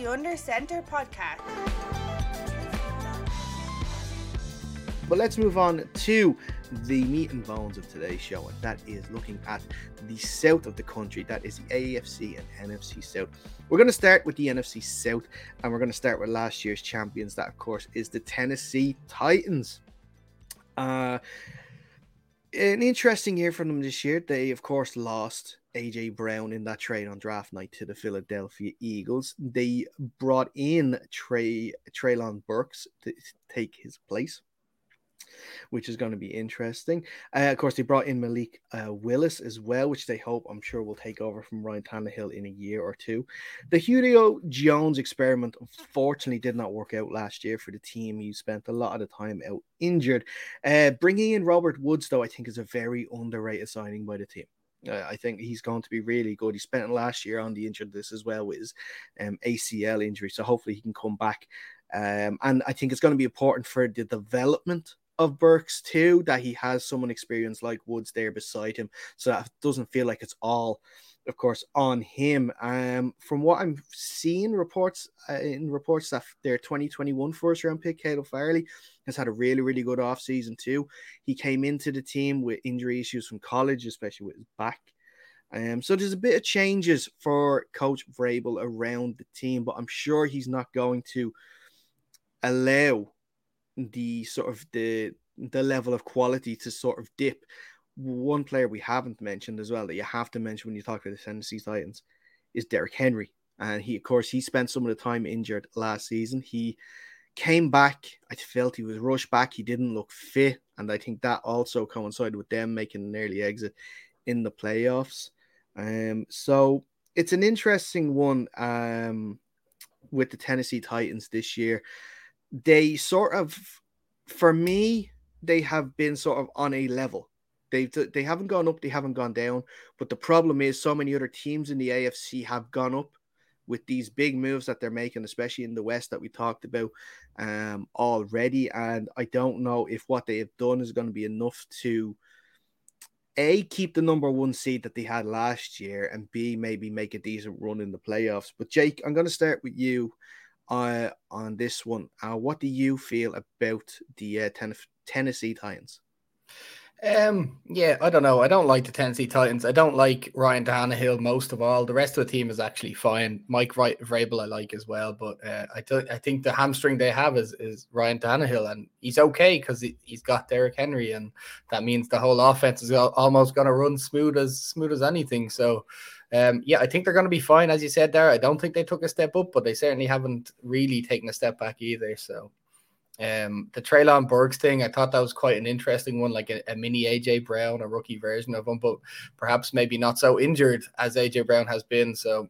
the Under Center podcast. But let's move on to the meat and bones of today's show, and that is looking at the south of the country. That is the AFC and NFC South. We're going to start with the NFC South, and we're going to start with last year's champions. That, of course, is the Tennessee Titans. Uh, an interesting year for them this year. They, of course, lost AJ Brown in that trade on draft night to the Philadelphia Eagles. They brought in Trey Treylon Burks to take his place which is going to be interesting. Uh, of course, they brought in Malik uh, Willis as well, which they hope, I'm sure, will take over from Ryan Tannehill in a year or two. The Julio Jones experiment, unfortunately, did not work out last year for the team. He spent a lot of the time out injured. Uh, bringing in Robert Woods, though, I think is a very underrated signing by the team. Uh, I think he's going to be really good. He spent last year on the injured list as well with his um, ACL injury, so hopefully he can come back. Um, and I think it's going to be important for the development of Burks too that he has someone experienced like Woods there beside him, so that doesn't feel like it's all, of course, on him. Um, from what I'm seeing reports uh, in reports that their 2021 first round pick Caleb Farley has had a really really good off season too. He came into the team with injury issues from college, especially with his back. Um, so there's a bit of changes for Coach Vrabel around the team, but I'm sure he's not going to allow the sort of the the level of quality to sort of dip. One player we haven't mentioned as well that you have to mention when you talk about the Tennessee Titans is Derrick Henry. And he, of course, he spent some of the time injured last season. He came back. I felt he was rushed back. He didn't look fit. And I think that also coincided with them making an early exit in the playoffs. Um, so it's an interesting one um, with the Tennessee Titans this year they sort of, for me, they have been sort of on a level. They they haven't gone up, they haven't gone down. But the problem is, so many other teams in the AFC have gone up with these big moves that they're making, especially in the West that we talked about um, already. And I don't know if what they have done is going to be enough to a keep the number one seed that they had last year, and b maybe make a decent run in the playoffs. But Jake, I'm going to start with you uh, on this one. Uh, what do you feel about the uh, ten- Tennessee Titans? Um, yeah, I don't know. I don't like the Tennessee Titans. I don't like Ryan Tannehill most of all. The rest of the team is actually fine. Mike Vrabel I like as well, but uh, I. I think the hamstring they have is is Ryan Tannehill, and he's okay because he, he's got Derrick Henry, and that means the whole offense is almost going to run smooth as smooth as anything. So, um, yeah, I think they're going to be fine, as you said there. I don't think they took a step up, but they certainly haven't really taken a step back either. So, um, the Treylon Burks thing, I thought that was quite an interesting one, like a, a, mini AJ Brown, a rookie version of him, but perhaps maybe not so injured as AJ Brown has been. So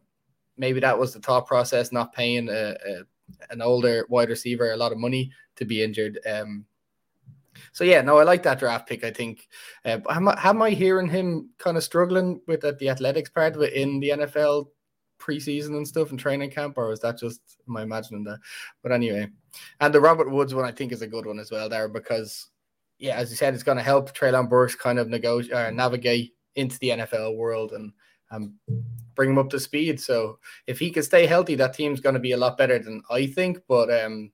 maybe that was the thought process, not paying a, a, an older wide receiver a lot of money to be injured. Um, so yeah, no, I like that draft pick. I think. Uh, am, I, am I hearing him kind of struggling with the, the athletics part of it in the NFL preseason and stuff and training camp, or is that just I imagining that? But anyway, and the Robert Woods one I think is a good one as well there because yeah, as you said, it's going to help Treylon Burks kind of negotiate or navigate into the NFL world and um, bring him up to speed. So if he can stay healthy, that team's going to be a lot better than I think. But um,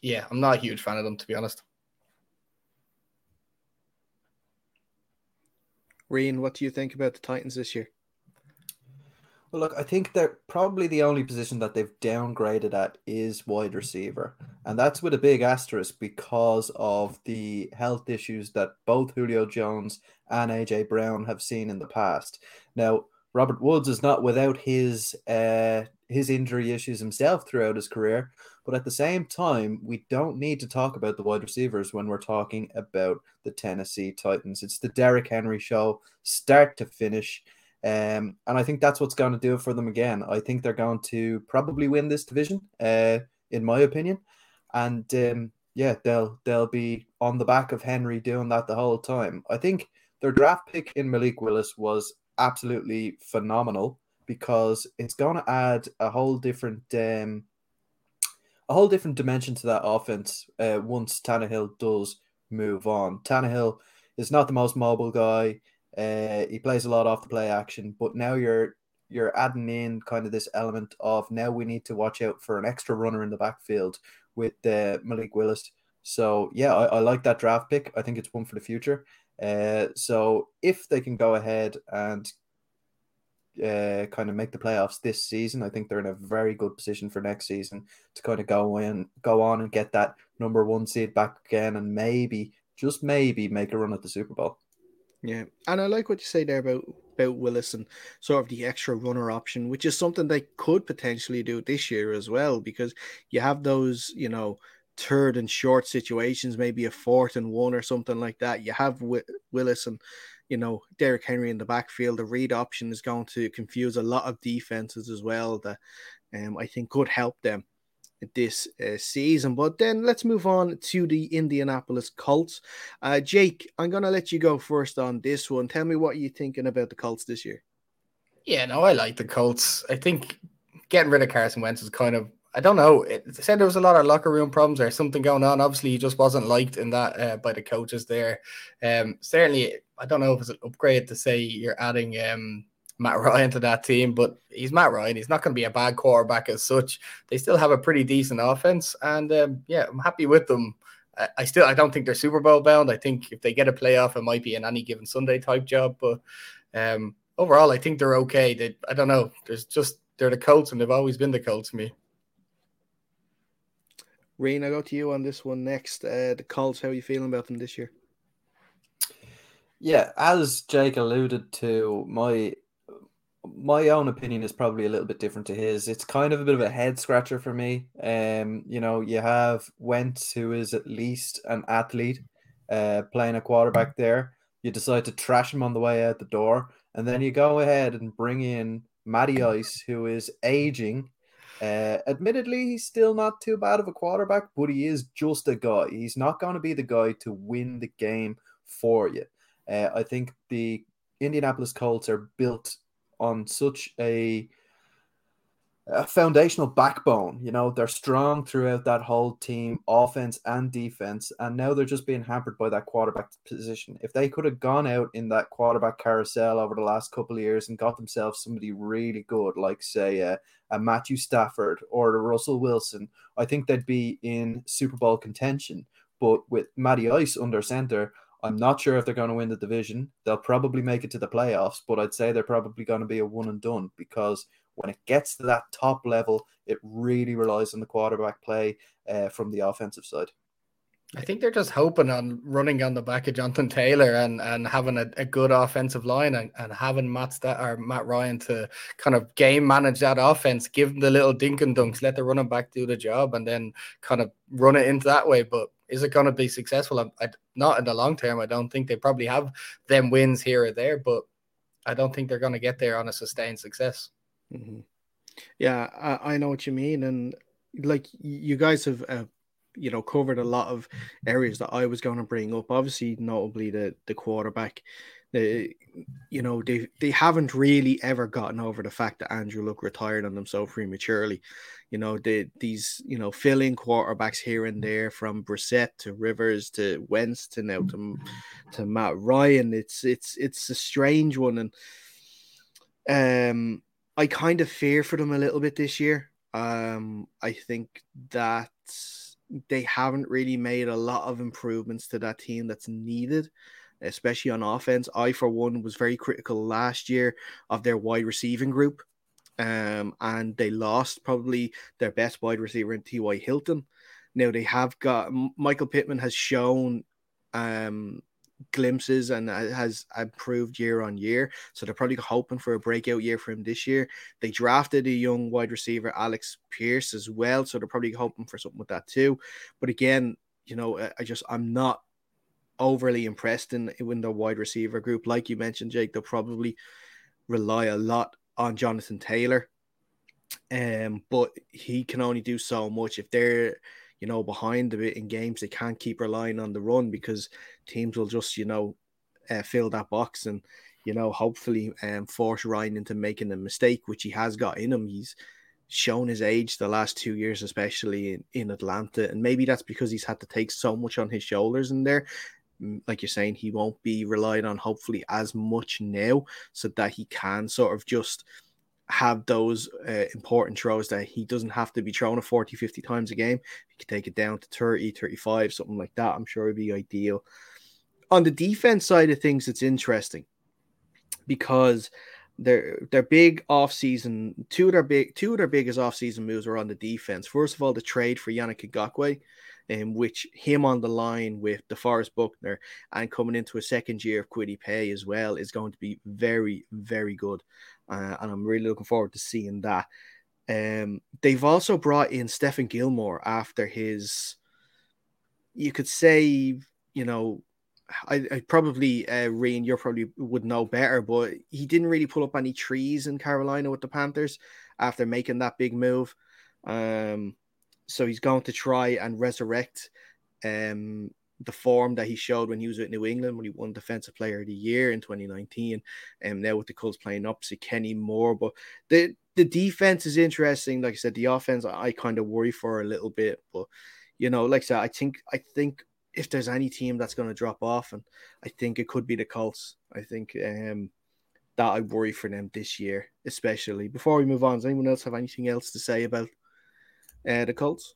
yeah, I'm not a huge fan of them to be honest. Rian, what do you think about the Titans this year? Well, look, I think they're probably the only position that they've downgraded at is wide receiver. And that's with a big asterisk because of the health issues that both Julio Jones and AJ Brown have seen in the past. Now, Robert Woods is not without his uh, his injury issues himself throughout his career, but at the same time, we don't need to talk about the wide receivers when we're talking about the Tennessee Titans. It's the Derrick Henry show, start to finish. Um, and I think that's what's going to do it for them again. I think they're going to probably win this division, uh, in my opinion. And um, yeah, they'll they'll be on the back of Henry doing that the whole time. I think their draft pick in Malik Willis was absolutely phenomenal because it's going to add a whole different um, a whole different dimension to that offense uh, once Tannehill does move on. Tannehill is not the most mobile guy. Uh, he plays a lot off the play action, but now you're you're adding in kind of this element of now we need to watch out for an extra runner in the backfield with uh, Malik Willis. So yeah, I, I like that draft pick. I think it's one for the future. Uh, so if they can go ahead and uh, kind of make the playoffs this season, I think they're in a very good position for next season to kind of go in, go on and get that number one seed back again, and maybe just maybe make a run at the Super Bowl. Yeah, and I like what you say there about about Willis and sort of the extra runner option, which is something they could potentially do this year as well, because you have those, you know, third and short situations, maybe a fourth and one or something like that. You have Willis and you know Derrick Henry in the backfield. The read option is going to confuse a lot of defenses as well. That um, I think could help them this uh, season. But then let's move on to the Indianapolis Colts. Uh, Jake, I'm going to let you go first on this one. Tell me what you're thinking about the Colts this year. Yeah, no, I like the Colts. I think getting rid of Carson Wentz is kind of I don't know. It said there was a lot of locker room problems or something going on. Obviously, he just wasn't liked in that uh, by the coaches there. Um, certainly, I don't know if it's an upgrade to say you're adding um, Matt Ryan to that team, but he's Matt Ryan. He's not going to be a bad quarterback as such. They still have a pretty decent offense, and um, yeah, I'm happy with them. I, I still I don't think they're Super Bowl bound. I think if they get a playoff, it might be an any given Sunday type job, but um, overall, I think they're okay. They I don't know. There's just they're the Colts, and they've always been the Colts to me. Rain, I go to you on this one next. Uh, the Colts, how are you feeling about them this year? Yeah, as Jake alluded to, my my own opinion is probably a little bit different to his. It's kind of a bit of a head scratcher for me. Um, you know, you have Wentz, who is at least an athlete, uh, playing a quarterback there. You decide to trash him on the way out the door, and then you go ahead and bring in Matty Ice, who is aging uh, admittedly, he's still not too bad of a quarterback, but he is just a guy. He's not going to be the guy to win the game for you. Uh, I think the Indianapolis Colts are built on such a a foundational backbone. You know, they're strong throughout that whole team, offense and defense. And now they're just being hampered by that quarterback position. If they could have gone out in that quarterback carousel over the last couple of years and got themselves somebody really good, like, say, a, a Matthew Stafford or a Russell Wilson, I think they'd be in Super Bowl contention. But with Matty Ice under center, I'm not sure if they're going to win the division. They'll probably make it to the playoffs, but I'd say they're probably going to be a one and done because when it gets to that top level, it really relies on the quarterback play uh, from the offensive side. I think they're just hoping on running on the back of Jonathan Taylor and, and having a, a good offensive line and, and having Matt Stat or Matt Ryan to kind of game manage that offense, give them the little dink and dunks, let the running back do the job, and then kind of run it into that way. But is it going to be successful? I, I, not in the long term. I don't think they probably have them wins here or there, but I don't think they're going to get there on a sustained success. Mm-hmm. Yeah, I, I, know what you mean, and like you guys have, uh, you know, covered a lot of areas that I was going to bring up. Obviously, notably the the quarterback. The, you know, they they haven't really ever gotten over the fact that Andrew Luck retired on them so prematurely. You know, the these you know filling quarterbacks here and there from Brissett to Rivers to Wentz to now to to Matt Ryan. It's it's it's a strange one, and um I kind of fear for them a little bit this year. Um, I think that they haven't really made a lot of improvements to that team that's needed, especially on offense. I, for one, was very critical last year of their wide receiving group. Um, and they lost probably their best wide receiver in T.Y. Hilton. Now they have got Michael Pittman has shown um glimpses and has improved year on year. So they're probably hoping for a breakout year for him this year. They drafted a young wide receiver, Alec Pierce, as well. So they're probably hoping for something with that too. But again, you know, I just I'm not overly impressed in in the wide receiver group. Like you mentioned, Jake, they'll probably rely a lot on Jonathan Taylor. Um, but he can only do so much if they're you know, behind a bit in games. They can't keep relying on the run because teams will just, you know, uh, fill that box and, you know, hopefully um, force Ryan into making a mistake, which he has got in him. He's shown his age the last two years, especially in, in Atlanta. And maybe that's because he's had to take so much on his shoulders in there. Mm, like you're saying, he won't be relied on hopefully as much now so that he can sort of just have those uh, important throws that he doesn't have to be thrown 40, 50 times a game. He could take it down to 30, 35, something like that. I'm sure it'd be ideal. On the defense side of things, it's interesting because their their big offseason, two of their big two of their biggest offseason moves were on the defense. First of all, the trade for Yannick Ngakoue, in which him on the line with DeForest Buckner and coming into a second year of Kwity Paye as well is going to be very, very good. Uh, and I'm really looking forward to seeing that. Um, they've also brought in Stephon Gilmore after his, you could say, you know, I, I probably uh Reen, you probably would know better, but he didn't really pull up any trees in Carolina with the Panthers after making that big move. Um, so he's going to try and resurrect um the form that he showed when he was with New England when he won Defensive Player of the Year in 2019, and now with the Colts playing opposite Kenny Moore. But the the defense is interesting. Like I said, the offense I, I kind of worry for a little bit, but you know, like I said, I think I think if there's any team that's going to drop off, and I think it could be the Colts. I think um, that I worry for them this year, especially. Before we move on, does anyone else have anything else to say about uh, the Colts?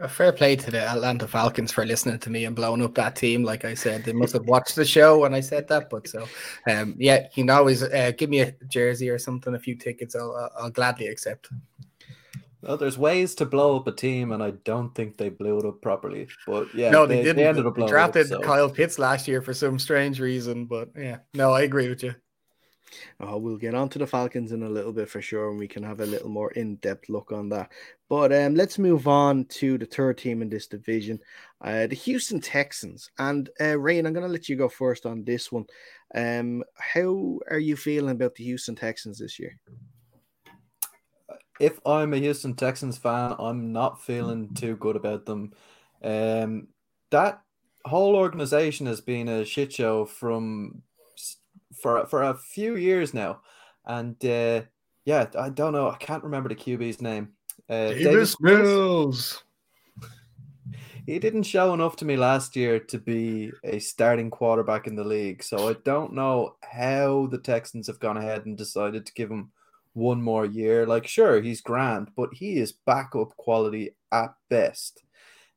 A fair play to the Atlanta Falcons for listening to me and blowing up that team. Like I said, they must have watched the show when I said that. But so, um, yeah, you can always uh, give me a jersey or something, a few tickets. I'll, I'll gladly accept. Well, there's ways to blow up a team, and I don't think they blew it up properly. But yeah, no, they, they didn't. They ended up they drafted up, so. Kyle Pitts last year for some strange reason. But yeah, no, I agree with you. Oh, we'll get on to the Falcons in a little bit for sure, and we can have a little more in-depth look on that. But um, let's move on to the third team in this division, uh, the Houston Texans. And uh, Rain, I'm going to let you go first on this one. Um, how are you feeling about the Houston Texans this year? if I'm a Houston Texans fan, I'm not feeling too good about them. Um, that whole organization has been a shit show from for for a few years now, and uh, yeah, I don't know. I can't remember the QB's name. Uh, Davis, Davis Mills. He didn't show enough to me last year to be a starting quarterback in the league, so I don't know how the Texans have gone ahead and decided to give him one more year. Like, sure, he's grand, but he is backup quality at best.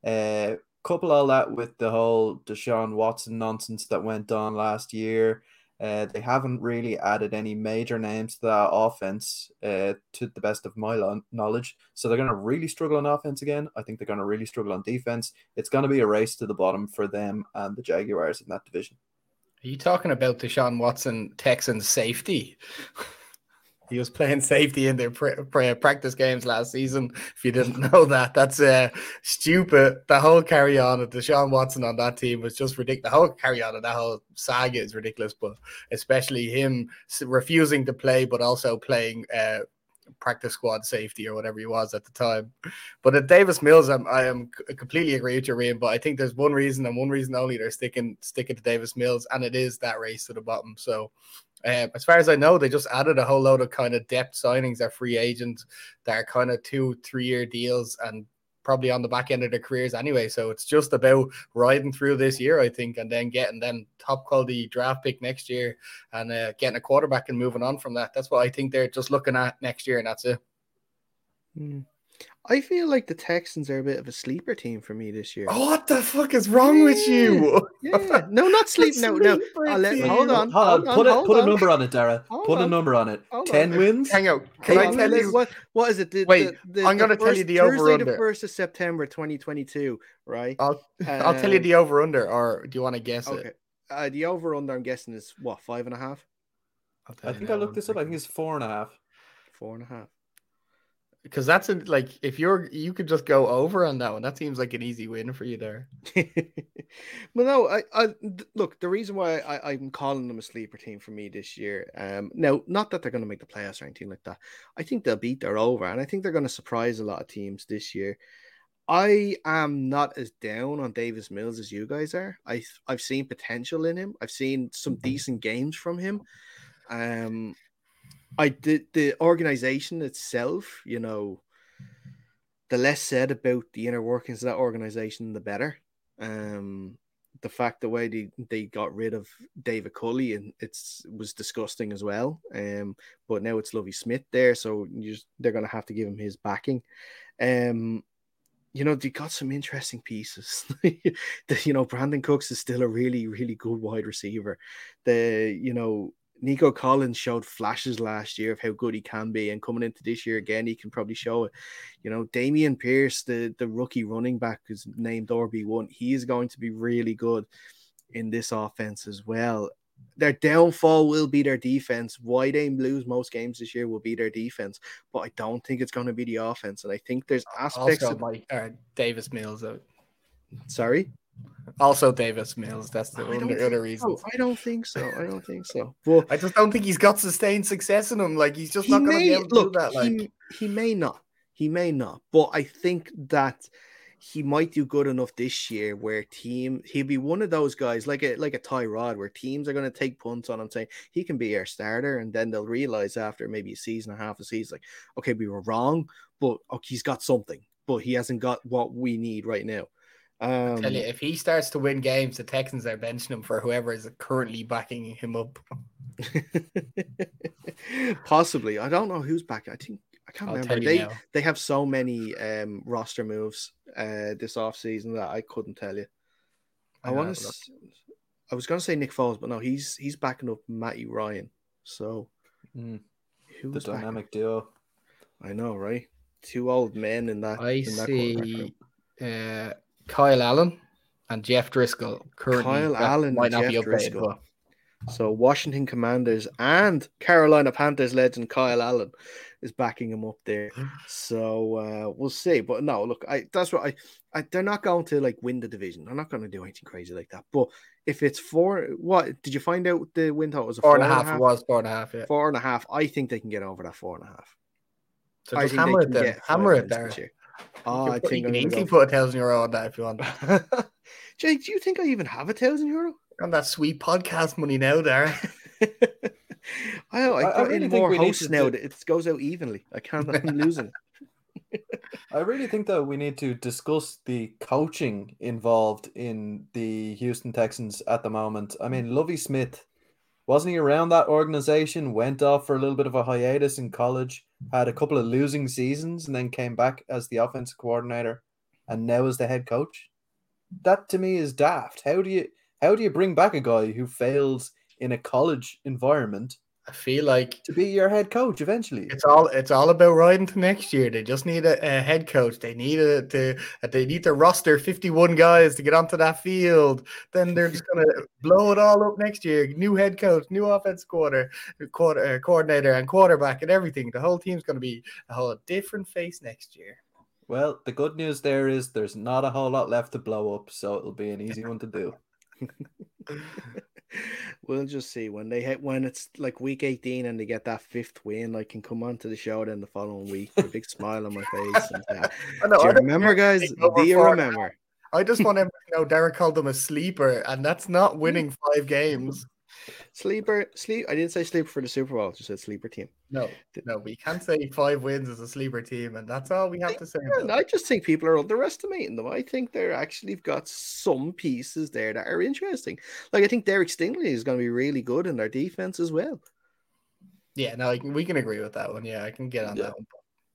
Uh, couple all that with the whole Deshaun Watson nonsense that went on last year. Uh, they haven't really added any major names to that offense, uh, to the best of my lo- knowledge. So they're going to really struggle on offense again. I think they're going to really struggle on defense. It's going to be a race to the bottom for them and the Jaguars in that division. Are you talking about Deshaun Watson Texans safety? He was playing safety in their practice games last season. If you didn't know that, that's uh, stupid. The whole carry on of Deshaun Watson on that team was just ridiculous. The whole carry on of that whole saga is ridiculous, but especially him refusing to play, but also playing uh, practice squad safety or whatever he was at the time. But at Davis Mills, I'm, I am completely agree with you, Ryan. But I think there's one reason and one reason only they're sticking sticking to Davis Mills, and it is that race to the bottom. So um, as far as I know, they just added a whole load of kind of depth signings that free agents that are kind of two, three year deals and probably on the back end of their careers anyway. So it's just about riding through this year, I think, and then getting them top quality draft pick next year and uh, getting a quarterback and moving on from that. That's what I think they're just looking at next year, and that's it. Mm. I feel like the Texans are a bit of a sleeper team for me this year. Oh, what the fuck is wrong yeah. with you? yeah, no, not sleep. no, no. Let, hold on, hold on. Put, hold put on. a number on it, Dara. Hold put on. a number on it. Hold Ten on. wins. Hang out. Can I tell you what? What is it? The, Wait, the, the, I'm going to tell you the over Thursday, under. the first of September, 2022. Right. I'll I'll tell you the over under, or do you want to guess okay. it? Uh, the over under, I'm guessing is what five and a half. I think I looked this up. I think it's four and a half. Four and a half because that's a, like if you're you could just go over on that one. That seems like an easy win for you there. well, no, I, I look the reason why I, I'm calling them a sleeper team for me this year. Um, now not that they're going to make the playoffs or anything like that. I think they'll beat their over, and I think they're going to surprise a lot of teams this year. I am not as down on Davis Mills as you guys are. I I've seen potential in him. I've seen some mm-hmm. decent games from him. Um, I did the organization itself, you know, the less said about the inner workings of that organization, the better. Um, the fact the way they, they got rid of David Culley and it's was disgusting as well. Um, but now it's Lovie Smith there, so just, they're to have to give him his backing. Um, you know, they got some interesting pieces. the, you know, Brandin Cooks is still a really, really good wide receiver. The, you know, Nico Collins showed flashes last year of how good he can be, and coming into this year again, he can probably show it. You know, Dameon Pierce, the, the rookie running back, is named RB1. He is going to be really good in this offense as well. Their downfall will be their defense. Why they lose most games this year will be their defense, but I don't think it's going to be the offense. And I think there's aspects also, of Mike, uh, Davis Mills out. Sorry. Also, Davis Mills. That's the other, reason. so. I don't think so. I don't think so. But I just don't think he's got sustained success in him. Like he's just he not going to be able to look. do that. Like he, he may not. He may not. But I think that he might do good enough this year where team he'll be one of those guys like a like a Tyrod where teams are going to take punts on him saying he can be our starter and then they'll realize after maybe a season and a half a season like okay we were wrong but okay, he's got something but he hasn't got what we need right now. Um, tell you, if he starts to win games, the Texans are benching him for whoever is currently backing him up. Possibly, I don't know who's back. I think I can't I'll remember. They now. they have so many um, roster moves uh, this off season that I couldn't tell you. I I want to. I was going to say Nick Foles, but no, he's he's backing up Matty Ryan. So Mm, who's the backing- dynamic duo. I know, right? Two old men in that. I in that see uh, Kyle Allen and Jeff Driskel currently. Kyle Allen might not be updated, Driskel. but So Washington Commanders and Carolina Panthers legend Kyle Allen is backing him up there. So uh, we'll see. But no, look, I that's what I, I they're not going to like win the division. They're not going to do anything crazy like that. But if it's four, what did you find out the win total was a four and a half. It was four and a half. Yeah. Four and a half. I think they can get over that four and a half. So I hammer it then. Hammer it there. This. You Oh, I think you can easily put a thousand euro on that if you want. Jay, do you think I even have a thousand euro? on that sweet podcast money now, there. I, I I got really in think more we hosts now do- it goes out evenly. I can't. I'm losing. I really think that we need to discuss the coaching involved in the Houston Texans at the moment. I mean, Lovie Smith wasn't he around that organization? Went off for a little bit of a hiatus in college, had a couple of losing seasons, and then came back as the offensive coordinator, and now is the head coach. That to me is daft. How do you how do you bring back a guy who fails in a college environment I feel like to be your head coach eventually? it's all it's all about riding to next year. They just need a, a head coach. They need a to they need to roster fifty one guys to get onto that field. Then they're just gonna blow it all up next year. New head coach, new offense quarter, quarter uh, coordinator, and quarterback, and everything. The whole team's gonna be a whole different face next year. Well, the good news there is there's not a whole lot left to blow up, so it'll be an easy one to do. we'll just see when they hit when it's like week 18 and they get that fifth win. I can come on to the show then the following week with a big smile on my face. And, uh, I know, do you remember, guys? they go over Do you remember? I just want everyone to know Derek called them a sleeper, and that's not winning five games. Sleeper, sleep. I didn't say sleeper for the Super Bowl. I just said sleeper team. No, no, we can't say five wins as a sleeper team, and that's all we have to say. Yeah, I just think people are underestimating them. I think they're actually got some pieces there that are interesting. Like I think Derek Stingley is going to be really good in their defense as well. Yeah, no, I can, we can agree with that one. Yeah, I can get on Yeah. that one.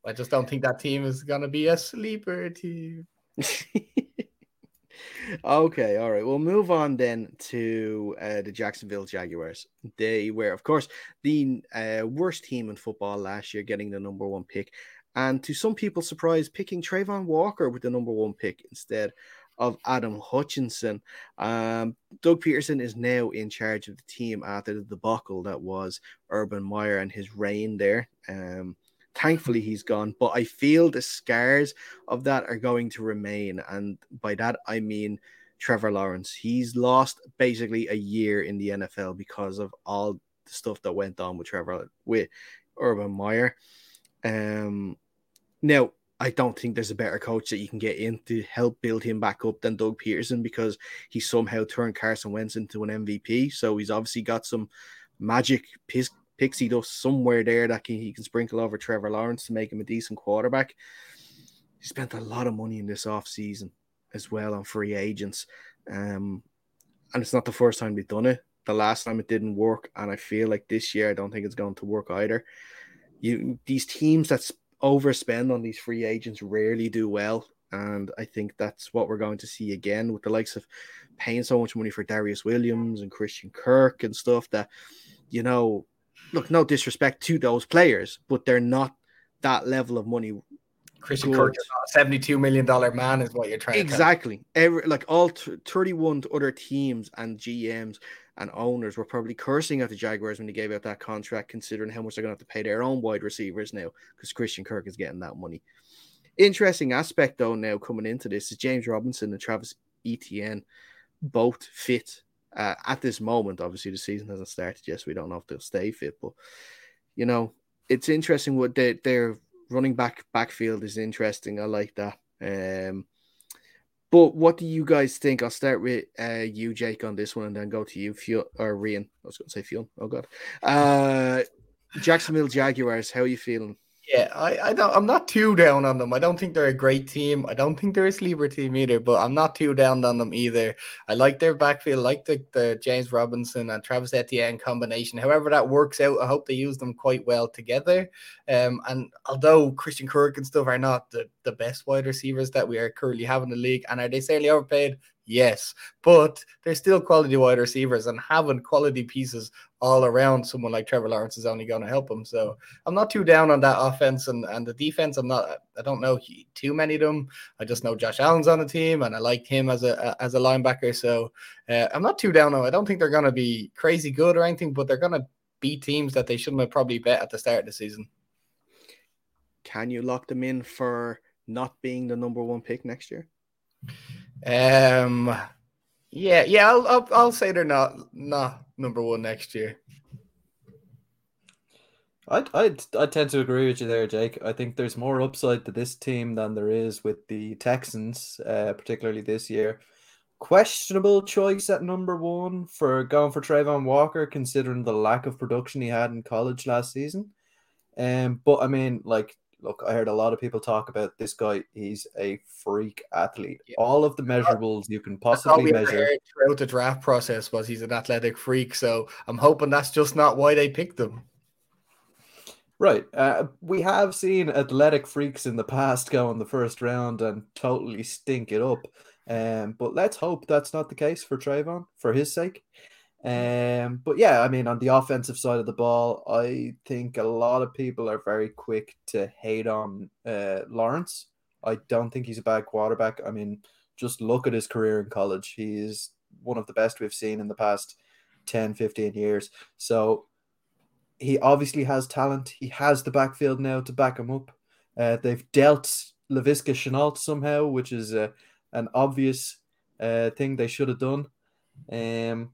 I just don't think that team is going to be a sleeper team. okay, all right. We'll move on then to uh, the Jacksonville Jaguars. They were, of course, the uh, worst team in football last year, getting the number one pick, and to some people's surprise, picking Travon Walker with the number one pick instead of Aidan Hutchinson. Um, Doug Pederson is now in charge of the team after the debacle that was Urban Meyer and his reign there. Um, thankfully, he's gone, but I feel the scars of that are going to remain. And by that, I mean Trevor Lawrence. He's lost basically a year in the NFL because of all the stuff that went on with Trevor, with Urban Meyer. Um, now, I don't think there's a better coach that you can get in to help build him back up than Doug Pederson because he somehow turned Carson Wentz into an MVP. So he's obviously got some magic pixie dust somewhere there that can, he can sprinkle over Trevor Lawrence to make him a decent quarterback. He spent a lot of money in this offseason as well on free agents. Um, and it's not the first time they've done it. The last time it didn't work, and I feel like this year I don't think it's going to work either. You these teams that overspend on these free agents rarely do well, and I think that's what we're going to see again with the likes of paying so much money for Darious Williams and Christian Kirk and stuff that you know. Look, no disrespect to those players, but they're not that level of money Christian Kirk is not a seventy-two million dollar man, is what you're trying. To exactly. Every like all t- thirty-one other teams and GMs and owners were probably cursing at the Jaguars when they gave out that contract, considering how much they're going to have to pay their own wide receivers now because Christian Kirk is getting that money. Interesting aspect though now coming into this is James Robinson and Travis Etienne both fit uh, at this moment. Obviously, the season hasn't started yet, so we don't know if they'll stay fit. But you know, it's interesting what they, they're running back backfield is interesting. I like that. Um, but what do you guys think? I'll start with uh, you, Jake, on this one, and then go to you, Fio or Rian. I was going to say Fionn. Oh God, uh, Jacksonville Jaguars. How are you feeling? I, I don't I'm not too down on them. I don't think they're a great team. I don't think they're a sleeper team either, but I'm not too down on them either. I like their backfield, I like the, the James Robinson and Travis Etienne combination. However, that works out, I hope they use them quite well together. Um, and although Christian Kirk and stuff are not the, the best wide receivers that we are currently having in the league, and are they certainly overpaid? Yes, but they're still quality wide receivers, and having quality pieces all around someone like Trevor Lawrence is only going to help them. So I'm not too down on that offense and, and the defense. I'm not. I don't know too many of them. I just know Josh Allen's on the team, and I like him as a as a linebacker. So uh, I'm not too down on. I don't think they're going to be crazy good or anything, but they're going to beat teams that they shouldn't have probably bet at the start of the season. Can you lock them in for not being the number one pick next year? Um, yeah, yeah, I'll, I'll, I'll say they're not not number one next year. I'd, I'd, I tend to agree with you there, Jake. I think there's more upside to this team than there is with the Texans, uh, particularly this year. Questionable choice at number one for going for Travon Walker, considering the lack of production he had in college last season. Um, but I mean, like look, I heard a lot of people talk about this guy. He's a freak athlete. Yeah. All of the measurables you can possibly measure throughout the draft process was he's an athletic freak. So I'm hoping that's just not why they picked him. Right. Uh, we have seen athletic freaks in the past go in the first round and totally stink it up. Um, but let's hope that's not the case for Travon for his sake. Um, but yeah, I mean, on the offensive side of the ball, I think a lot of people are very quick to hate on uh, Lawrence. I don't think he's a bad quarterback. I mean, just look at his career in college. He is one of the best we've seen in the past 10, 15 years. So he obviously has talent. He has the backfield now to back him up. Uh, they've dealt Laviska Shenault somehow, which is uh, an obvious uh, thing they should have done. Um,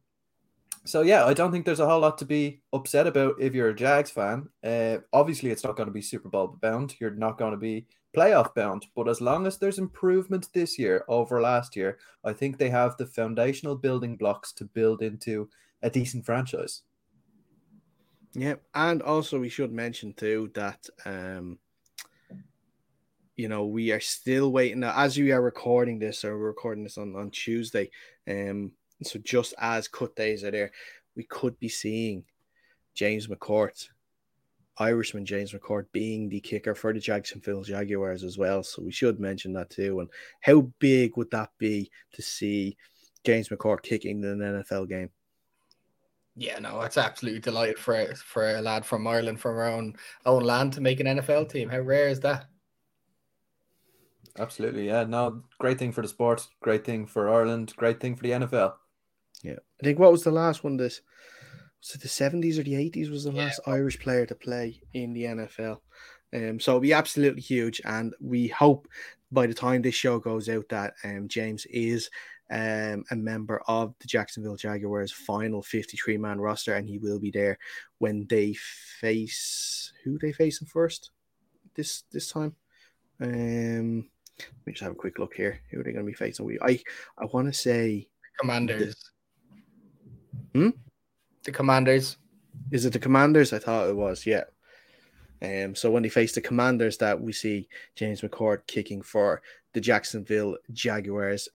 so yeah, I don't think there's a whole lot to be upset about if you're a Jags fan. Uh, obviously, it's not going to be Super Bowl bound. You're not going to be playoff bound. But as long as there's improvement this year over last year, I think they have the foundational building blocks to build into a decent franchise. Yeah, and also we should mention too that um, you know we are still waiting Now, as we are recording this, or we're recording this on on Tuesday. Um, so just as cut days are there, we could be seeing James McCourt, Irishman James McCourt, being the kicker for the Jacksonville Jaguars as well. So we should mention that too. And how big would that be to see James McCourt kicking in an NFL game? Yeah, no, it's absolutely delighted for for a lad from Ireland, from our own own land, to make an NFL team. How rare is that? Absolutely, yeah. No, great thing for the sport, great thing for Ireland, great thing for the NFL. Yeah, I think what was the last one? This was it the seventies or the eighties? Was the last. Irish player to play in the NFL? Um, so it'll be absolutely huge, and we hope by the time this show goes out that um, James is um, a member of the Jacksonville Jaguars final 53 man roster, and he will be there when they face who they facing first this this time. Um, let me just have a quick look here. Who are they going to be facing? We I I want to say Commanders. Hmm? The Commanders. Is it the Commanders? I thought it was, yeah. Um, so when they face the Commanders, that we see James McCourt kicking for the Jacksonville Jaguars.